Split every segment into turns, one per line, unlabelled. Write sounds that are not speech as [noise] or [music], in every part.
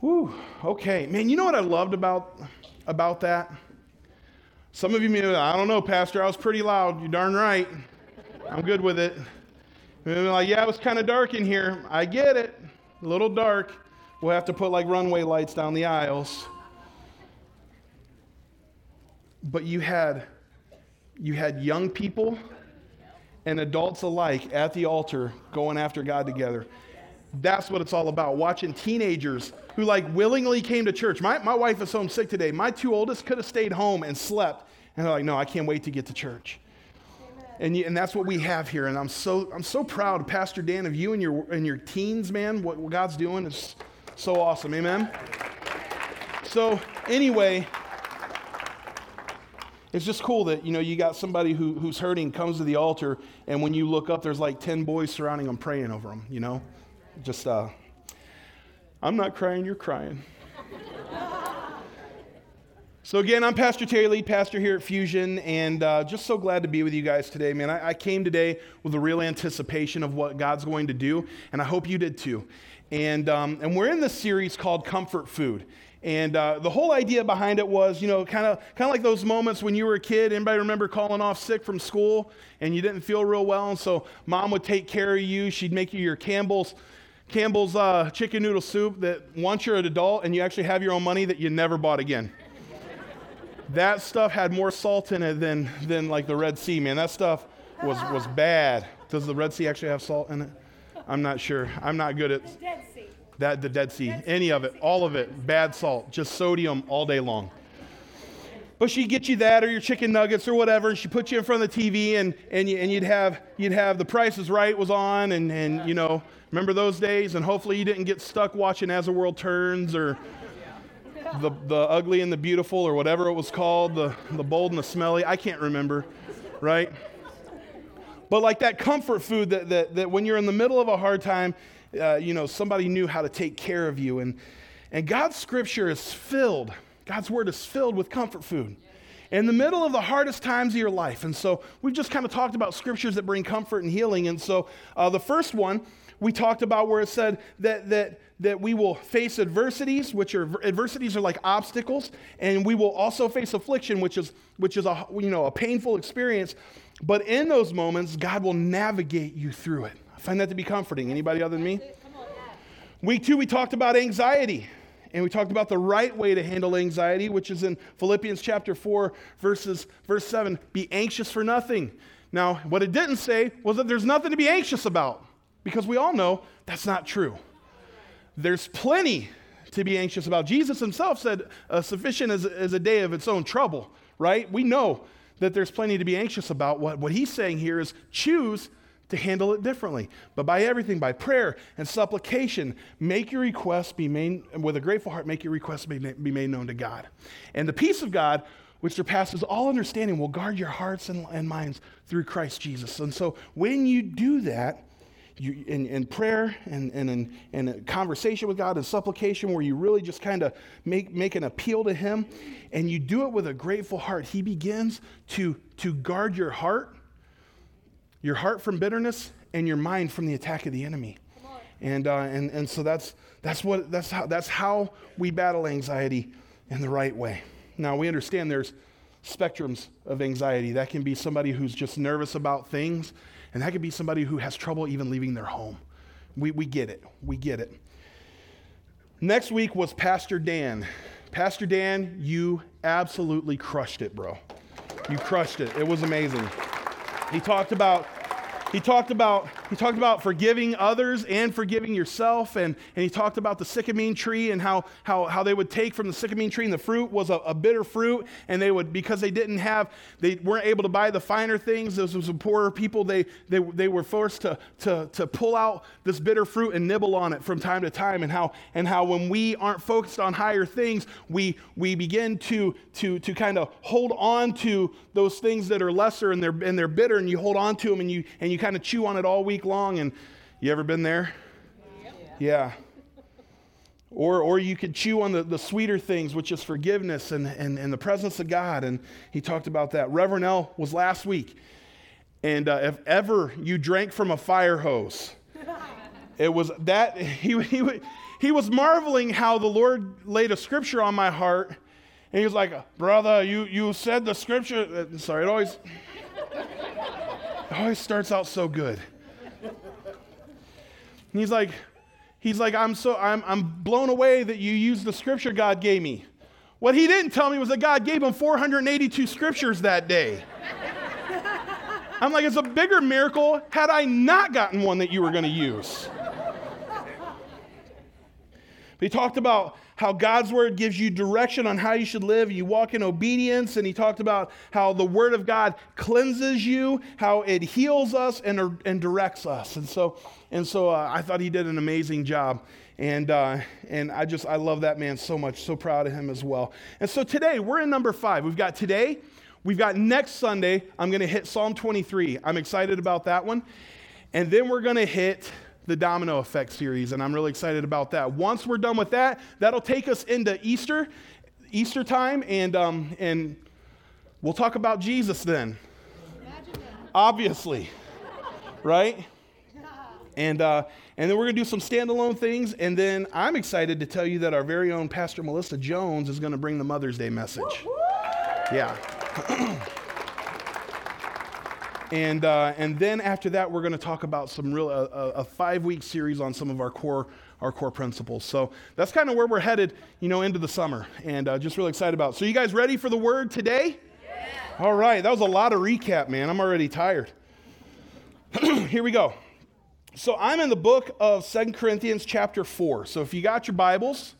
Whew, okay. Man, you know what I loved about, about that? Some of you may, I don't know, Pastor, I was pretty loud. You're darn right. I'm good with it. And like, yeah, it was kind of dark in here. I get it. A little dark. We'll have to put like runway lights down the aisles. But you had you had young people and adults alike at the altar going after God together. That's what it's all about. Watching teenagers who like willingly came to church. My, my wife is home sick today. My two oldest could have stayed home and slept. And they're like, no, I can't wait to get to church. And, you, and that's what we have here. And I'm so, I'm so proud, Pastor Dan, of you and your, and your teens, man. What, what God's doing is so awesome. Amen? So, anyway, it's just cool that you know you got somebody who, who's hurting comes to the altar and when you look up there's like 10 boys surrounding them praying over them you know? Just uh i'm not crying you're crying. [laughs] So again i'm pastor terry lead pastor here at fusion and uh, just so glad to be with you guys today man. I, I came today with a real anticipation of what god's going to do and i hope you did too. And, um, and we're in this series called comfort food and uh, the whole idea behind it was, you know, kind of kind of like those moments when you were a kid. Anybody remember calling off sick from school and you didn't feel real well, and so mom would take care of you. She'd make you your Campbell's Campbell's uh, chicken noodle soup that once you're an adult and you actually have your own money that you never bought again. that stuff had more salt in it than than like the Red Sea, man. That stuff was was bad. Does the Red Sea actually have salt in it? I'm not sure. I'm not good at that the Dead Sea, any of it, all of it, bad salt, just sodium all day long. But she'd get you that or your chicken nuggets or whatever, and she'd put you in front of the TV, and, and, you, and you'd, have, you'd have The Price is Right was on, and, and you know, remember those days? And hopefully you didn't get stuck watching As the World Turns or the, the Ugly and the Beautiful or whatever it was called, the, the Bold and the Smelly. I can't remember, right? But like that comfort food that, that, that when you're in the middle of a hard time, uh, you know, somebody knew how to take care of you. And, and God's scripture is filled, God's word is filled with comfort food in the middle of the hardest times of your life. And so we've just kind of talked about scriptures that bring comfort and healing. And so uh, the first one we talked about where it said that, that, that we will face adversities, which are adversities are like obstacles, and we will also face affliction, which is, which is a, you know, a painful experience. But in those moments, God will navigate you through it find that to be comforting. Anybody other than me? Week two, we talked about anxiety. And we talked about the right way to handle anxiety, which is in Philippians chapter 4, verses, verse 7. Be anxious for nothing. Now, what it didn't say was that there's nothing to be anxious about, because we all know that's not true. There's plenty to be anxious about. Jesus himself said, uh, sufficient is, is a day of its own trouble, right? We know that there's plenty to be anxious about. What, what he's saying here is choose to handle it differently. But by everything, by prayer and supplication, make your requests be made, with a grateful heart, make your requests be, be made known to God. And the peace of God, which surpasses all understanding, will guard your hearts and, and minds through Christ Jesus. And so when you do that, you, in, in prayer and, and in, in conversation with God and supplication where you really just kind of make, make an appeal to Him and you do it with a grateful heart, He begins to, to guard your heart your heart from bitterness and your mind from the attack of the enemy. And, uh, and, and so that's, that's, what, that's, how, that's how we battle anxiety in the right way. Now, we understand there's spectrums of anxiety. That can be somebody who's just nervous about things, and that could be somebody who has trouble even leaving their home. We, we get it. We get it. Next week was Pastor Dan. Pastor Dan, you absolutely crushed it, bro. You crushed it. It was amazing. He talked about he talked about he talked about forgiving others and forgiving yourself and, and he talked about the sycamine tree and how, how, how they would take from the sycamine tree and the fruit was a, a, bitter fruit and they would because they didn't have they weren't able to buy the finer things those were some poorer people they, they, they were forced to, to, to pull out this bitter fruit and nibble on it from time to time and how and how when we aren't focused on higher things we we begin to to to kind of hold on to those things that are lesser and they're and they're bitter and you hold on to them and you and you kind of chew on it all week long. And you ever been there? Yeah. Or, or you could chew on the, the sweeter things, which is forgiveness and, and, and the presence of God. And he talked about that. Reverend L was last week. And uh, if ever you drank from a fire hose, it was that he, he, he was marveling how the Lord laid a scripture on my heart. And he was like, Brother, you, you said the scripture. Uh, sorry, it always, Oh, it always starts out so good. And he's like, he's like, I'm so I'm I'm blown away that you used the scripture God gave me. What he didn't tell me was that God gave him 482 scriptures that day. I'm like, it's a bigger miracle had I not gotten one that you were going to use. But he talked about how God's word gives you direction on how you should live. You walk in obedience. And he talked about how the word of God cleanses you, how it heals us and, and directs us. And so, and so uh, I thought he did an amazing job. And, uh, and I just, I love that man so much. So proud of him as well. And so today, we're in number five. We've got today, we've got next Sunday, I'm going to hit Psalm 23. I'm excited about that one. And then we're going to hit the Domino Effect series, and I'm really excited about that. Once we're done with that, that'll take us into Easter, Easter time, and, um, and we'll talk about Jesus then. Obviously, right? And, uh, and then we're going to do some standalone things. And then I'm excited to tell you that our very own Pastor Melissa Jones is going to bring the Mother's Day message. Yeah. [clears throat] And, uh, and then after that, we're going to talk about some real, a, a five week series on some of our core, our core principles. So that's kind of where we're headed, you know, into the summer. And uh, just really excited about it. So, you guys ready for the word today? Yeah. All right. That was a lot of recap, man. I'm already tired. [clears throat] Here we go. So, I'm in the book of Second Corinthians, chapter 4. So, if you got your Bibles,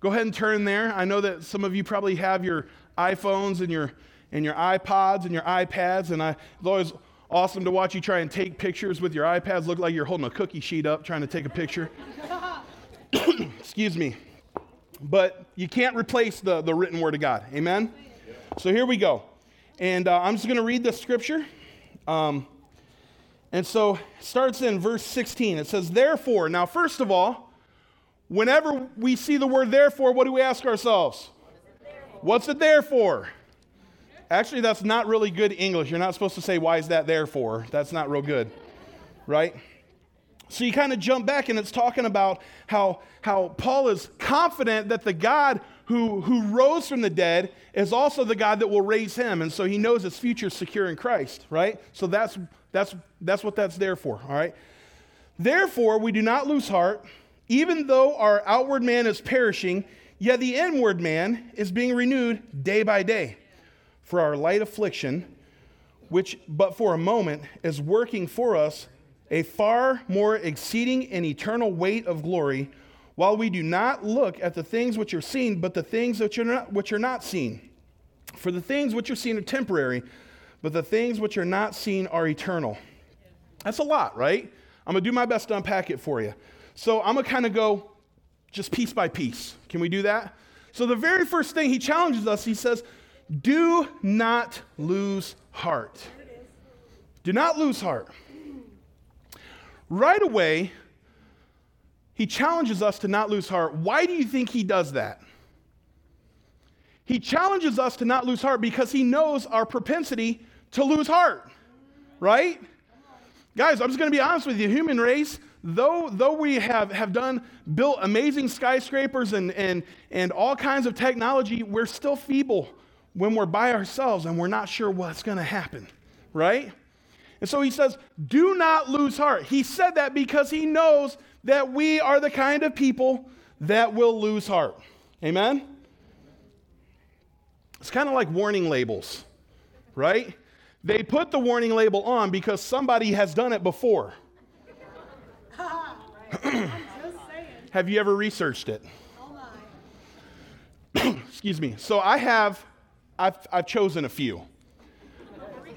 go ahead and turn there. I know that some of you probably have your iPhones and your and your iPods and your iPads. And I, it's always awesome to watch you try and take pictures with your iPads. Look like you're holding a cookie sheet up trying to take a picture. [coughs] Excuse me. But you can't replace the, the written word of God. Amen? So here we go. And uh, I'm just going to read the scripture. Um, and so it starts in verse 16. It says, Therefore, now, first of all, whenever we see the word therefore, what do we ask ourselves? What's it there for? Actually, that's not really good English. You're not supposed to say, Why is that there for? That's not real good, right? So you kind of jump back and it's talking about how, how Paul is confident that the God who, who rose from the dead is also the God that will raise him. And so he knows his future is secure in Christ, right? So that's, that's, that's what that's there for, all right? Therefore, we do not lose heart, even though our outward man is perishing, yet the inward man is being renewed day by day. For our light affliction, which but for a moment is working for us a far more exceeding and eternal weight of glory, while we do not look at the things which are seen, but the things which are not, which are not seen. For the things which are seen are temporary, but the things which are not seen are eternal. That's a lot, right? I'm going to do my best to unpack it for you. So I'm going to kind of go just piece by piece. Can we do that? So the very first thing he challenges us, he says, do not lose heart. Do not lose heart. Right away, he challenges us to not lose heart. Why do you think he does that? He challenges us to not lose heart because he knows our propensity to lose heart, right? Guys, I'm just going to be honest with you. Human race, though, though we have, have done, built amazing skyscrapers and, and, and all kinds of technology, we're still feeble when we're by ourselves and we're not sure what's going to happen, right? And so he says, do not lose heart. He said that because he knows that we are the kind of people that will lose heart. Amen? It's kind of like warning labels, right? They put the warning label on because somebody has done it before. [laughs] have you ever researched it? Oh [coughs] Excuse me. So I have I've, I've chosen a few.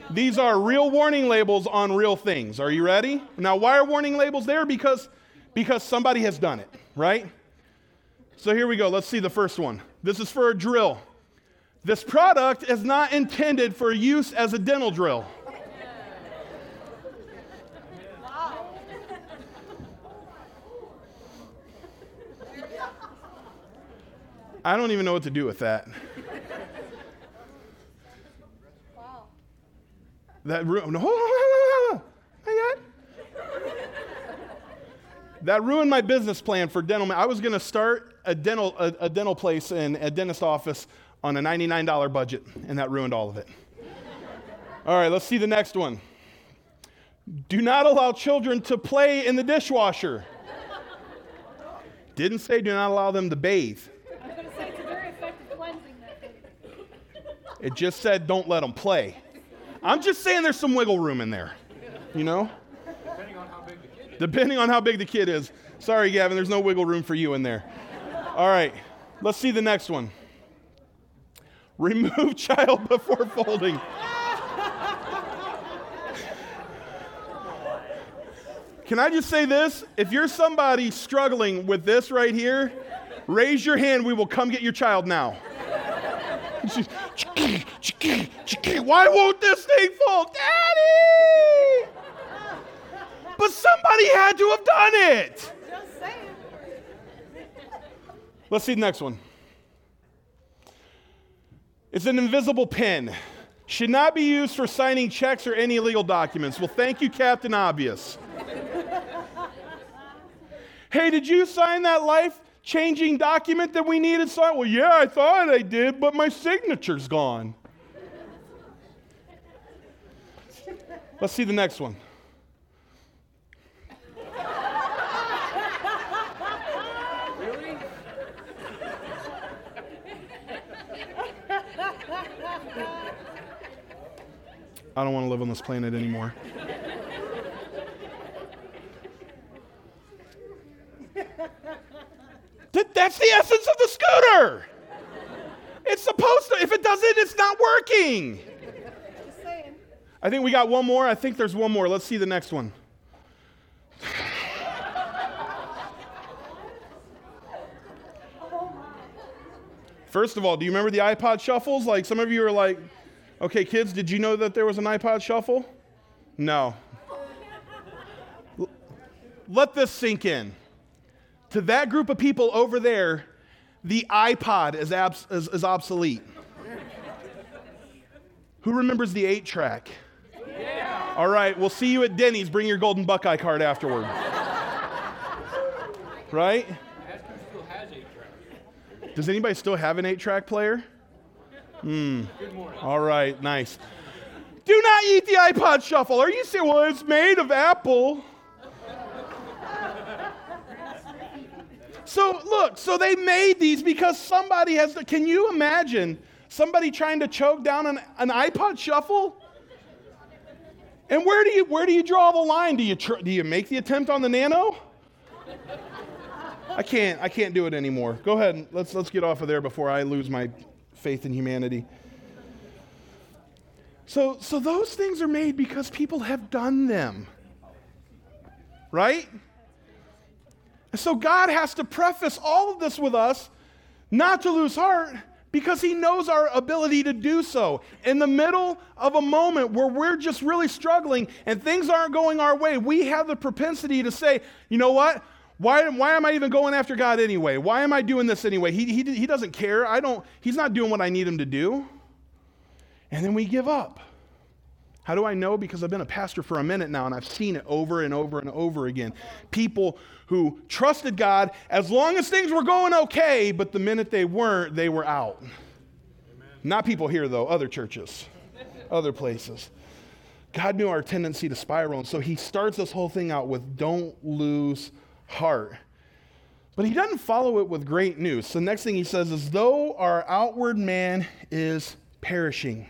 These are real warning labels on real things. Are you ready? Now, why are warning labels there? Because, because somebody has done it, right? So here we go. Let's see the first one. This is for a drill. This product is not intended for use as a dental drill. I don't even know what to do with that. That ruined. No. Not yet. That ruined my business plan for dental. I was going to start a dental a, a dental place in a dentist office on a $99 budget, and that ruined all of it. All right, let's see the next one. Do not allow children to play in the dishwasher. Didn't say do not allow them to bathe.
I was going to say it's a very effective cleansing method.
It just said don't let them play. I'm just saying there's some wiggle room in there, you know?
Depending on how big the kid is.
Depending on how big the kid is. Sorry, Gavin, there's no wiggle room for you in there. All right, let's see the next one. Remove [laughs] child before folding. Can I just say this? If you're somebody struggling with this right here, raise your hand. We will come get your child now. [laughs] Why won't this thing fall? Daddy! But somebody had to have done it. Let's see the next one. It's an invisible pen. Should not be used for signing checks or any legal documents. Well, thank you, Captain Obvious. hey, did you sign that life changing document that we needed signed? Well, yeah, I thought I did, but my signature's gone. Let's see the next one. I don't want to live on this planet anymore. That- that's the essence of the scooter. It's supposed to. If it doesn't, it's not working. I think we got one more. I think there's one more. Let's see the next one. First of all, do you remember the iPod shuffles? Like some of you are like, okay, kids, did you know that there was an iPod shuffle? No. Let this sink in. To that group of people over there, the iPod is, abs- is, is obsolete. Who remembers the eight track? All right, we'll see you at Denny's. Bring your golden Buckeye card afterward. right?
Ask who still has eight track.
Does anybody still have an eight track player? Hmm.
Good morning.
All right, nice. Do not eat the iPod shuffle. Are you saying, well, it's made of Apple? So, look, so they made these because somebody has to. Can you imagine somebody trying to choke down an, an iPod shuffle? And where do you where do you draw the line? Do you tr- do you make the attempt on the Nano? I can't I can't do it anymore. Go ahead. and Let's let's get off of there before I lose my faith in humanity. So so those things are made because people have done them. Right? And so God has to preface all of this with us not to lose heart because he knows our ability to do so. In the middle of a moment where we're just really struggling and things aren't going our way, we have the propensity to say, you know what? Why, why am I even going after God anyway? Why am I doing this anyway? He, he, he doesn't care. I don't, he's not doing what I need him to do. And then we give up. How do I know? Because I've been a pastor for a minute now and I've seen it over and over and over again. People who trusted God as long as things were going okay, but the minute they weren't, they were out. Not people here, though, other churches, other places. God knew our tendency to spiral, and so he starts this whole thing out with don't lose heart. But he doesn't follow it with great news. So, the next thing he says is, though our outward man is perishing.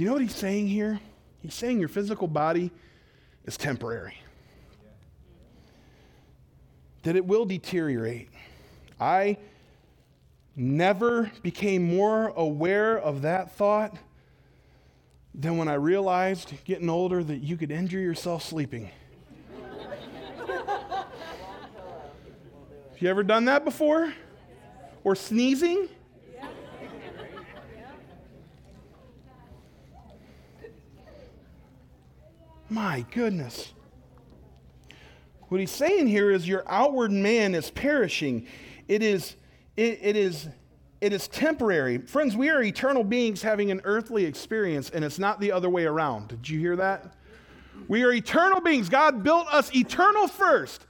Do you know what he's saying here? He's saying your physical body is temporary, that it will deteriorate. I never became more aware of that thought than when I realized, getting older, that you could injure yourself sleeping. [laughs] Have you ever done that before? Or sneezing? My goodness. What he's saying here is your outward man is perishing. It is it, it is it is temporary. Friends, we are eternal beings having an earthly experience, and it's not the other way around. Did you hear that? We are eternal beings. God built us eternal first,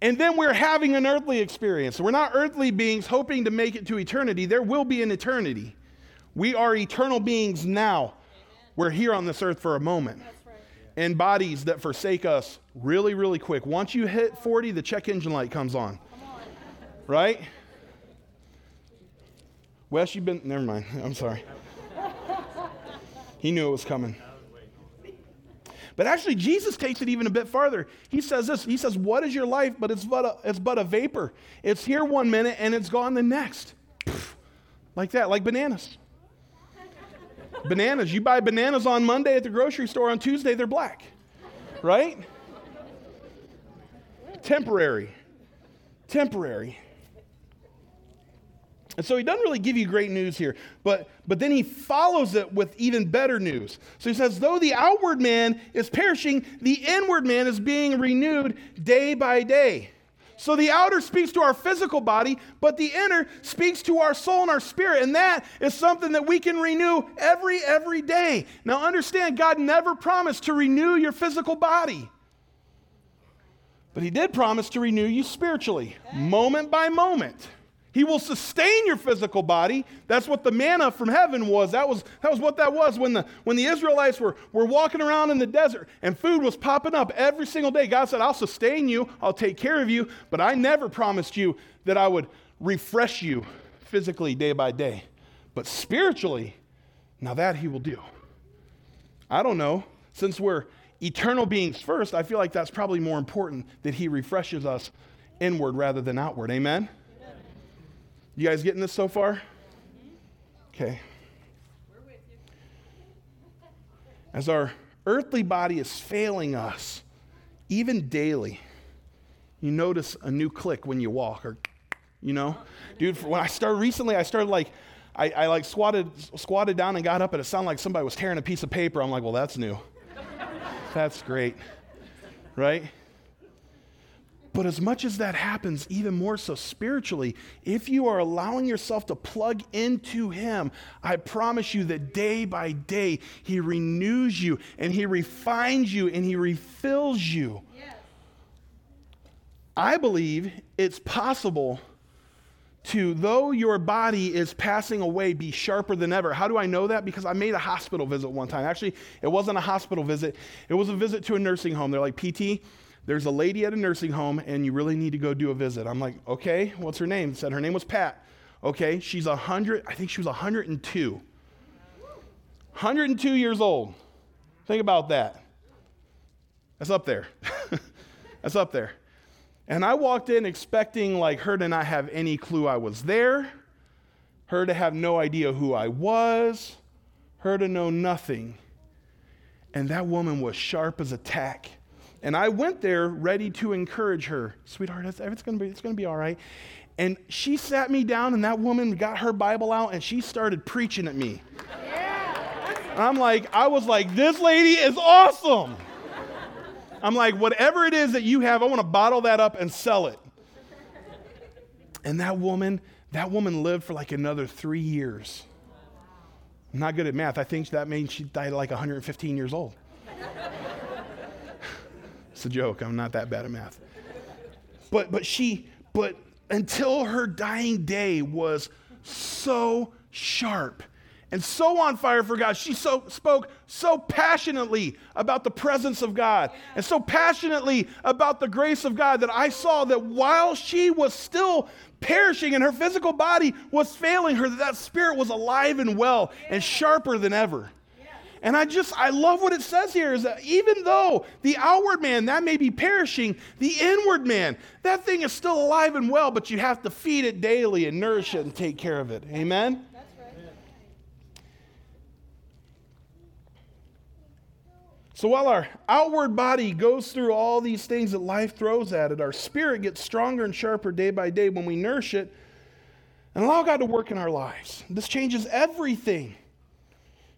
and then we're having an earthly experience. We're not earthly beings hoping to make it to eternity. There will be an eternity. We are eternal beings now. We're here on this earth for a moment. And bodies that forsake us really, really quick. Once you hit 40, the check engine light comes on. Right? Wes, you've been, never mind. [laughs] I'm sorry. He knew it was coming. But actually, Jesus takes it even a bit farther. He says this He says, What is your life? But it's but a, it's but a vapor. It's here one minute and it's gone the next. Like that, like bananas. Bananas. You buy bananas on Monday at the grocery store, on Tuesday, they're black. Right? Temporary. Temporary. And so he doesn't really give you great news here, but, but then he follows it with even better news. So he says, though the outward man is perishing, the inward man is being renewed day by day. So the outer speaks to our physical body, but the inner speaks to our soul and our spirit. And that is something that we can renew every, every day. Now understand, God never promised to renew your physical body. But he did promise to renew you spiritually, moment by moment. He will sustain your physical body. That's what the manna from heaven was. That was, that was what that was when the, when the Israelites were, were walking around in the desert and food was popping up every single day. God said, I'll sustain you, I'll take care of you, but I never promised you that I would refresh you physically day by day. But spiritually, now that He will do. I don't know. Since we're eternal beings first, I feel like that's probably more important that He refreshes us inward rather than outward. Amen? You guys getting this so far? Okay. As our earthly body is failing us, even daily, you notice a new click when you walk, or, you know? Dude, when I started recently, I started like, I, I like squatted, squatted down and got up, and it sounded like somebody was tearing a piece of paper. I'm like, well, that's new. that's great, right? But as much as that happens, even more so spiritually, if you are allowing yourself to plug into Him, I promise you that day by day, He renews you and He refines you and He refills you. I believe it's possible to, though your body is passing away, be sharper than ever. How do I know that? Because I made a hospital visit one time. Actually, it wasn't a hospital visit, it was a visit to a nursing home. They're like, PT, there's a lady at a nursing home and you really need to go do a visit. I'm like, okay, what's her name? Said her name was Pat. Okay, she's 100, I think she was 102. 102 years old. Think about that. That's up there. [laughs] That's up there. And I walked in expecting like her to not have any clue I was there, her to have no idea who I was, her to know nothing. And that woman was sharp as a tack. And I went there ready to encourage her. Sweetheart, it's, it's going to be, it's going to be all right. And she sat me down, and that woman got her Bible out, and she started preaching at me. And I'm like, I was like, this lady is awesome. I'm like, whatever it is that you have, I want to bottle that up and sell it. And that woman, that woman lived for like another three years. I'm not good at math. I think that means she died like 115 years old. It's a joke. I'm not that bad at math. But but she but until her dying day was so sharp and so on fire for God. She so spoke so passionately about the presence of God and so passionately about the grace of God that I saw that while she was still perishing and her physical body was failing her, that, that spirit was alive and well and sharper than ever. And I just, I love what it says here is that even though the outward man, that may be perishing, the inward man, that thing is still alive and well, but you have to feed it daily and nourish it and take care of it. Amen? So while our outward body goes through all these things that life throws at it, our spirit gets stronger and sharper day by day when we nourish it and allow God to work in our lives. This changes everything.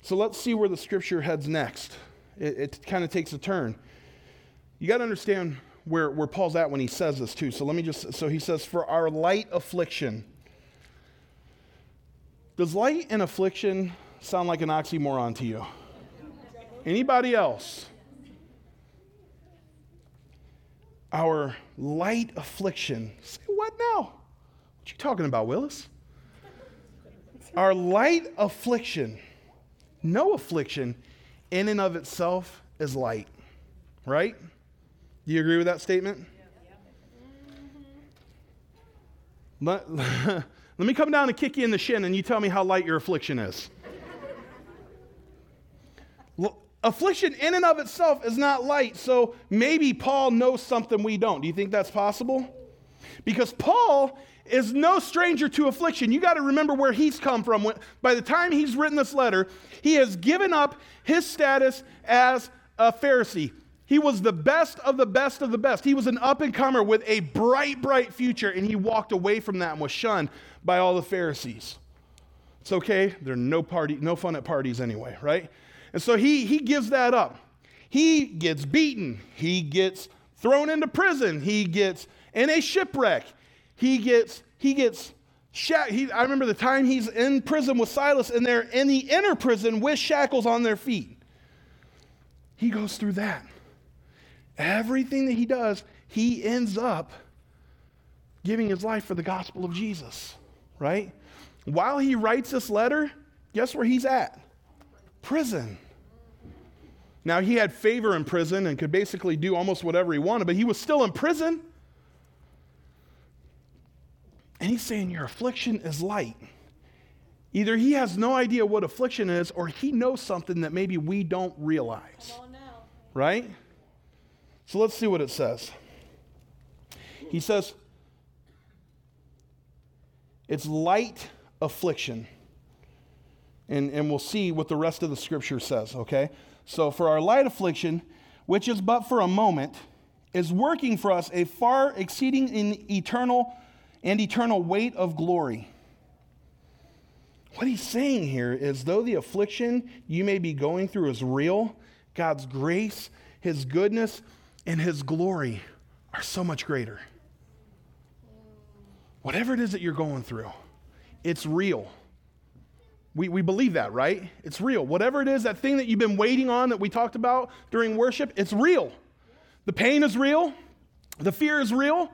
So let's see where the scripture heads next. It, it kind of takes a turn. You got to understand where, where Paul's at when he says this, too. So let me just, so he says, for our light affliction. Does light and affliction sound like an oxymoron to you? Anybody else? Our light affliction. Say what now? What you talking about, Willis? Our light affliction, no affliction in and of itself is light, right? Do you agree with that statement? Let, [laughs] let me come down and kick you in the shin and you tell me how light your affliction is. Affliction in and of itself is not light, so maybe Paul knows something we don't. Do you think that's possible? Because Paul is no stranger to affliction. You got to remember where he's come from. When, by the time he's written this letter, he has given up his status as a Pharisee. He was the best of the best of the best. He was an up and comer with a bright, bright future, and he walked away from that and was shunned by all the Pharisees. It's okay. There's no party, no fun at parties anyway, right? And so he he gives that up. He gets beaten. He gets thrown into prison. He gets in a shipwreck. He gets, he gets, he, I remember the time he's in prison with Silas and they're in the inner prison with shackles on their feet. He goes through that. Everything that he does, he ends up giving his life for the gospel of Jesus, right? While he writes this letter, guess where he's at? Prison. Now, he had favor in prison and could basically do almost whatever he wanted, but he was still in prison. And he's saying, Your affliction is light. Either he has no idea what affliction is, or he knows something that maybe we don't realize. Right? So let's see what it says. He says, It's light affliction. And, and we'll see what the rest of the scripture says, okay? So, for our light affliction, which is but for a moment, is working for us a far exceeding in eternal and eternal weight of glory. What he's saying here is though the affliction you may be going through is real, God's grace, his goodness, and his glory are so much greater. Whatever it is that you're going through, it's real. We, we believe that, right? It's real. Whatever it is, that thing that you've been waiting on that we talked about during worship, it's real. The pain is real. The fear is real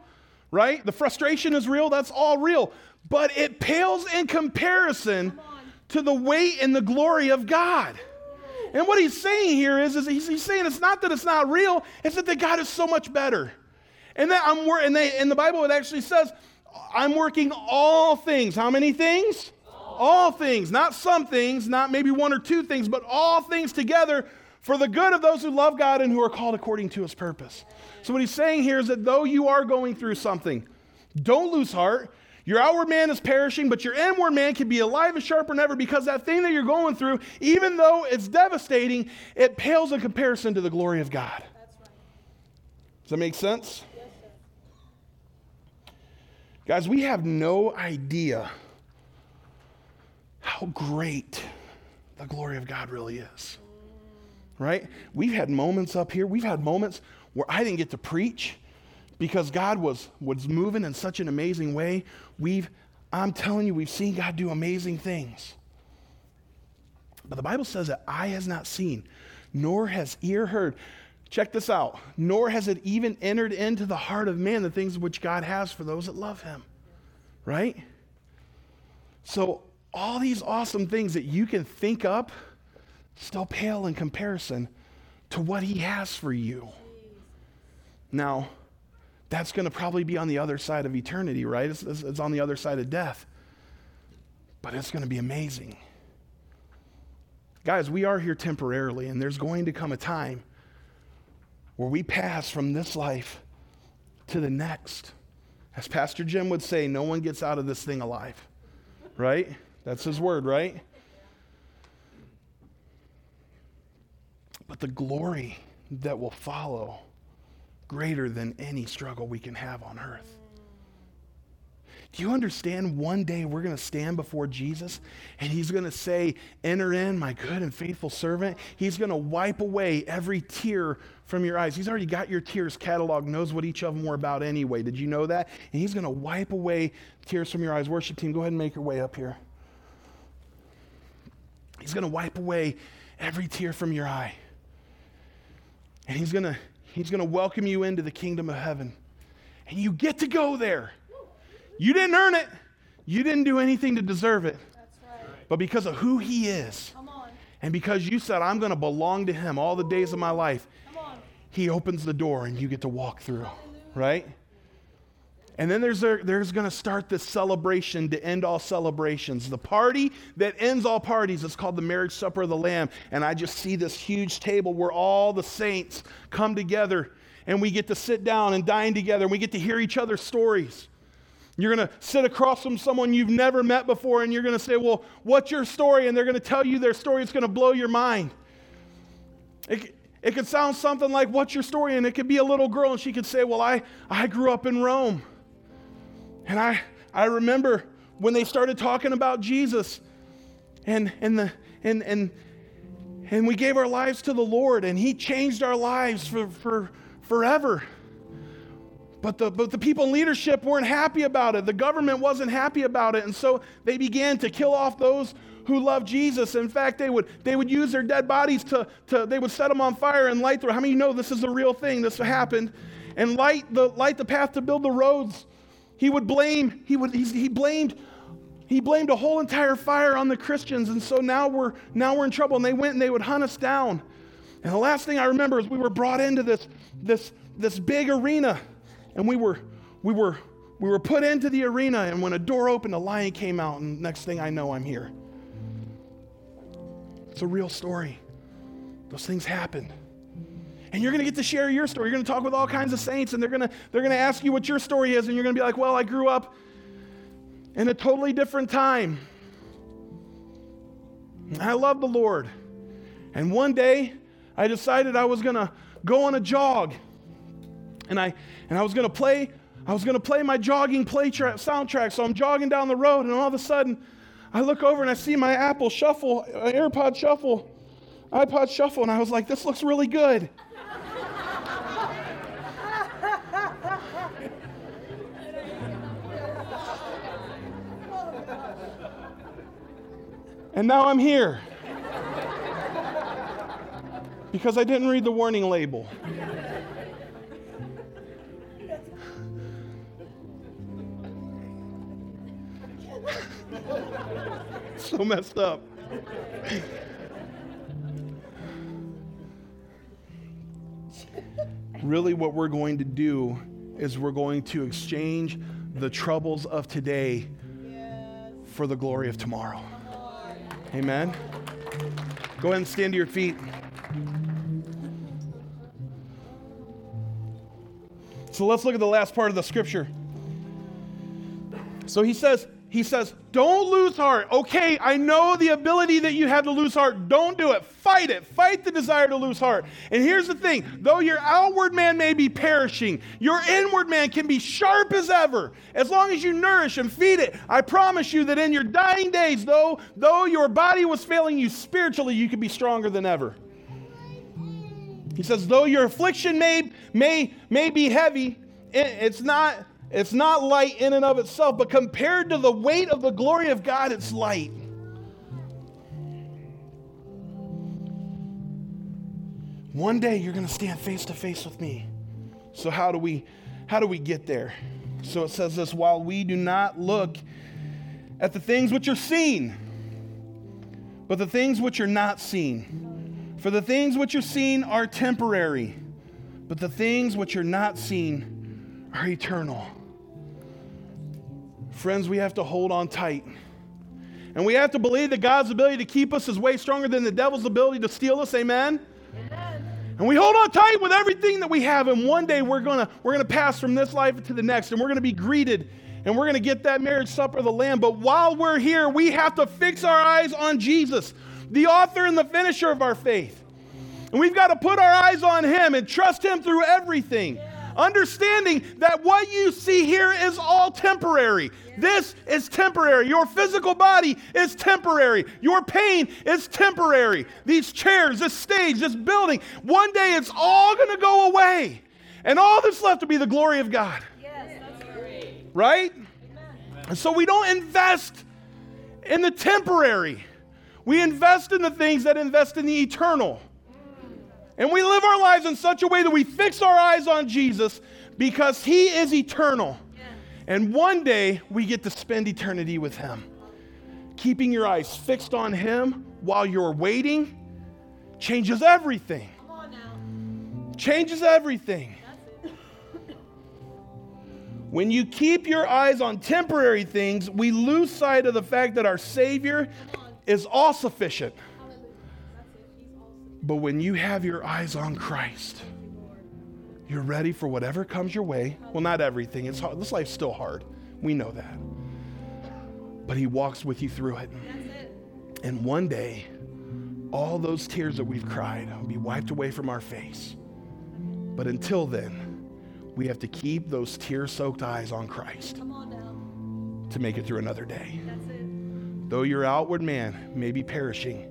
right? The frustration is real, that's all real. But it pales in comparison to the weight and the glory of God. And what he's saying here is, is he's, he's saying it's not that it's not real, it's that, that God is so much better. And that I'm and they in the Bible it actually says, I'm working all things. How many things? All. all things, not some things, not maybe one or two things, but all things together for the good of those who love God and who are called according to his purpose. So, what he's saying here is that though you are going through something, don't lose heart. Your outward man is perishing, but your inward man can be alive and sharper than ever because that thing that you're going through, even though it's devastating, it pales in comparison to the glory of God. Does that make sense? Guys, we have no idea how great the glory of God really is. Right? We've had moments up here, we've had moments where I didn't get to preach because God was, was moving in such an amazing way. We've, I'm telling you, we've seen God do amazing things. But the Bible says that eye has not seen, nor has ear heard. Check this out. Nor has it even entered into the heart of man the things which God has for those that love him. Right? So, all these awesome things that you can think up still pale in comparison to what he has for you. Now, that's going to probably be on the other side of eternity, right? It's, it's, it's on the other side of death. But it's going to be amazing. Guys, we are here temporarily, and there's going to come a time where we pass from this life to the next. As Pastor Jim would say, no one gets out of this thing alive, right? That's his word, right? But the glory that will follow greater than any struggle we can have on earth. Do you understand one day we're going to stand before Jesus and he's going to say, Enter in, my good and faithful servant? He's going to wipe away every tear from your eyes. He's already got your tears cataloged, knows what each of them were about anyway. Did you know that? And he's going to wipe away tears from your eyes. Worship team, go ahead and make your way up here. He's going to wipe away every tear from your eye. And he's going to he's going to welcome you into the kingdom of heaven. And you get to go there. You didn't earn it. You didn't do anything to deserve it.
That's right.
But because of who he is,
Come on.
and because you said, I'm going to belong to him all the days of my life,
Come on.
he opens the door and you get to walk through, right? And then there's, there's going to start this celebration to end all celebrations. The party that ends all parties is called the marriage supper of the Lamb. And I just see this huge table where all the saints come together and we get to sit down and dine together and we get to hear each other's stories. You're going to sit across from someone you've never met before and you're going to say, Well, what's your story? And they're going to tell you their story. It's going to blow your mind. It, it could sound something like, What's your story? And it could be a little girl and she could say, Well, I, I grew up in Rome. And I, I remember when they started talking about Jesus and, and, the, and, and, and we gave our lives to the Lord and He changed our lives for, for forever. But the, but the people in leadership weren't happy about it. The government wasn't happy about it. And so they began to kill off those who loved Jesus. In fact, they would, they would use their dead bodies to, to, they would set them on fire and light the, how many of you know this is a real thing? This happened. And light the, light the path to build the roads. He would blame, he would, he, he blamed, he blamed a whole entire fire on the Christians. And so now we're, now we're in trouble. And they went and they would hunt us down. And the last thing I remember is we were brought into this, this, this big arena and we were, we were, we were put into the arena, and when a door opened, a lion came out, and next thing I know, I'm here. It's a real story. Those things happen. And you're going to get to share your story. You're going to talk with all kinds of saints, and they're going to, they're going to ask you what your story is, and you're going to be like, well, I grew up in a totally different time. I love the Lord. And one day, I decided I was going to go on a jog and I and I was gonna play I was gonna play my jogging play tra- soundtrack. So I'm jogging down the road, and all of a sudden, I look over and I see my Apple Shuffle, uh, AirPod Shuffle, iPod Shuffle, and I was like, "This looks really good." And now I'm here because I didn't read the warning label. [laughs] so messed up. really, what we're going to do is we're going to exchange the troubles of today for the glory of tomorrow. Amen. Go ahead and stand to your feet. So let's look at the last part of the scripture. So he says, he says, don't lose heart. Okay, I know the ability that you have to lose heart. Don't do it. Fight it. Fight the desire to lose heart. And here's the thing though your outward man may be perishing, your inward man can be sharp as ever. As long as you nourish and feed it, I promise you that in your dying days, though, though your body was failing you spiritually, you could be stronger than ever. He says, though your affliction may, may, may be heavy, it's not it's not light in and of itself, but compared to the weight of the glory of God, it's light. One day you're going to stand face to face with me. So how do we how do we get there? So it says this while we do not look at the things which are seen, but the things which are not seen. For the things which are seen are temporary, but the things which are not seen are eternal. Friends, we have to hold on tight. And we have to believe that God's ability to keep us is way stronger than the devil's ability to steal us. Amen? And we hold on tight with everything that we have. And one day we're going to we're to pass from this life to the next. And we're going to be greeted. And we're going to get that marriage supper of the Lamb. But while we're here, we have to fix our eyes on Jesus, the author and the finisher of our faith. And we've got to put our eyes on Him and trust Him through everything. Understanding that what you see here is all temporary. This is temporary. Your physical body is temporary. Your pain is temporary. These chairs, this stage, this building, one day it's all going to go away. And all that's left will be the glory of God.
Yes, right.
Right? And so we don't invest in the temporary. We invest in the things that invest in the eternal. And we live our lives in such a way that we fix our eyes on Jesus because he is eternal. And one day we get to spend eternity with him. Keeping your eyes fixed on him while you're waiting changes everything.
Come on now.
Changes everything. [laughs] When you keep your eyes on temporary things, we lose sight of the fact that our Savior is all sufficient. But when you have your eyes on Christ, you're ready for whatever comes your way. Well, not everything. It's hard. This life's still hard. We know that. But He walks with you through it.
It.
And one day, all those tears that we've cried will be wiped away from our face. But until then, we have to keep those tear soaked eyes on Christ
on
to make it through another day.
That's it.
Though your outward man may be perishing,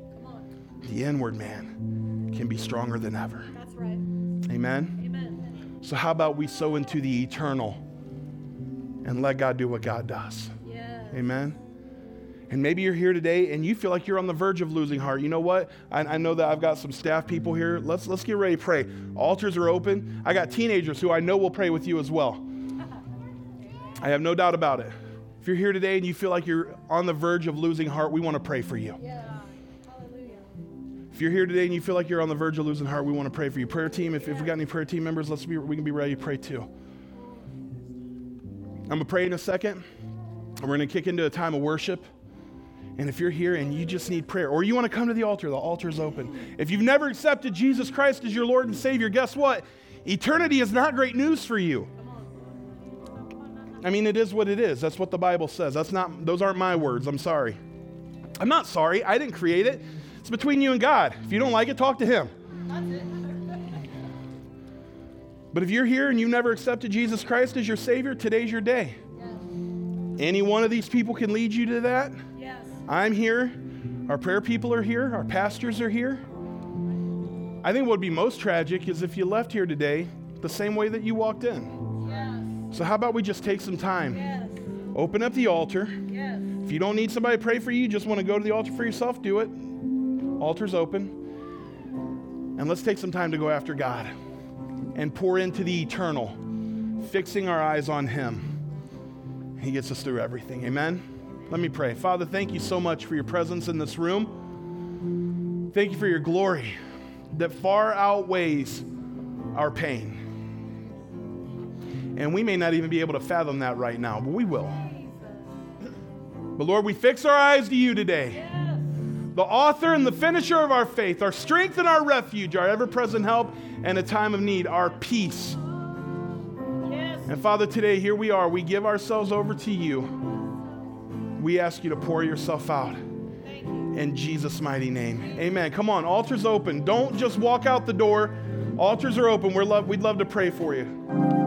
the inward man can be stronger than ever.
That's right.
Amen?
Amen.
So, how about we sow into the eternal and let God do what God does?
Yes.
Amen. And maybe you're here today and you feel like you're on the verge of losing heart. You know what? I, I know that I've got some staff people here. Let's let's get ready to pray. Altars are open. I got teenagers who I know will pray with you as well. I have no doubt about it. If you're here today and you feel like you're on the verge of losing heart, we want to pray for you.
Yeah.
You're here today and you feel like you're on the verge of losing heart, we want to pray for you. Prayer team, if, if we got any prayer team members, let's be we can be ready to pray too. I'm gonna pray in a second. We're gonna kick into a time of worship. And if you're here and you just need prayer, or you want to come to the altar, the altar is open. If you've never accepted Jesus Christ as your Lord and Savior, guess what? Eternity is not great news for you. I mean, it is what it is. That's what the Bible says. That's not; those aren't my words. I'm sorry. I'm not sorry. I didn't create it. It's between you and God. If you don't like it, talk to Him. But if you're here and you've never accepted Jesus Christ as your Savior, today's your day.
Yes.
Any one of these people can lead you to that.
Yes.
I'm here. Our prayer people are here. Our pastors are here. I think what would be most tragic is if you left here today the same way that you walked in.
Yes.
So, how about we just take some time? Open up the altar.
Yes.
If you don't need somebody to pray for you, you just want to go to the altar for yourself, do it. Altar's open. And let's take some time to go after God and pour into the eternal, fixing our eyes on Him. He gets us through everything. Amen? Let me pray. Father, thank you so much for your presence in this room. Thank you for your glory that far outweighs our pain. And we may not even be able to fathom that right now, but we will. But Lord, we fix our eyes to you today. The author and the finisher of our faith, our strength and our refuge, our ever present help and a time of need, our peace.
Yes.
And Father, today, here we are. We give ourselves over to you. We ask you to pour yourself out
you.
in Jesus' mighty name. Amen. Come on, altars open. Don't just walk out the door. Altars are open. We're love, we'd love to pray for you.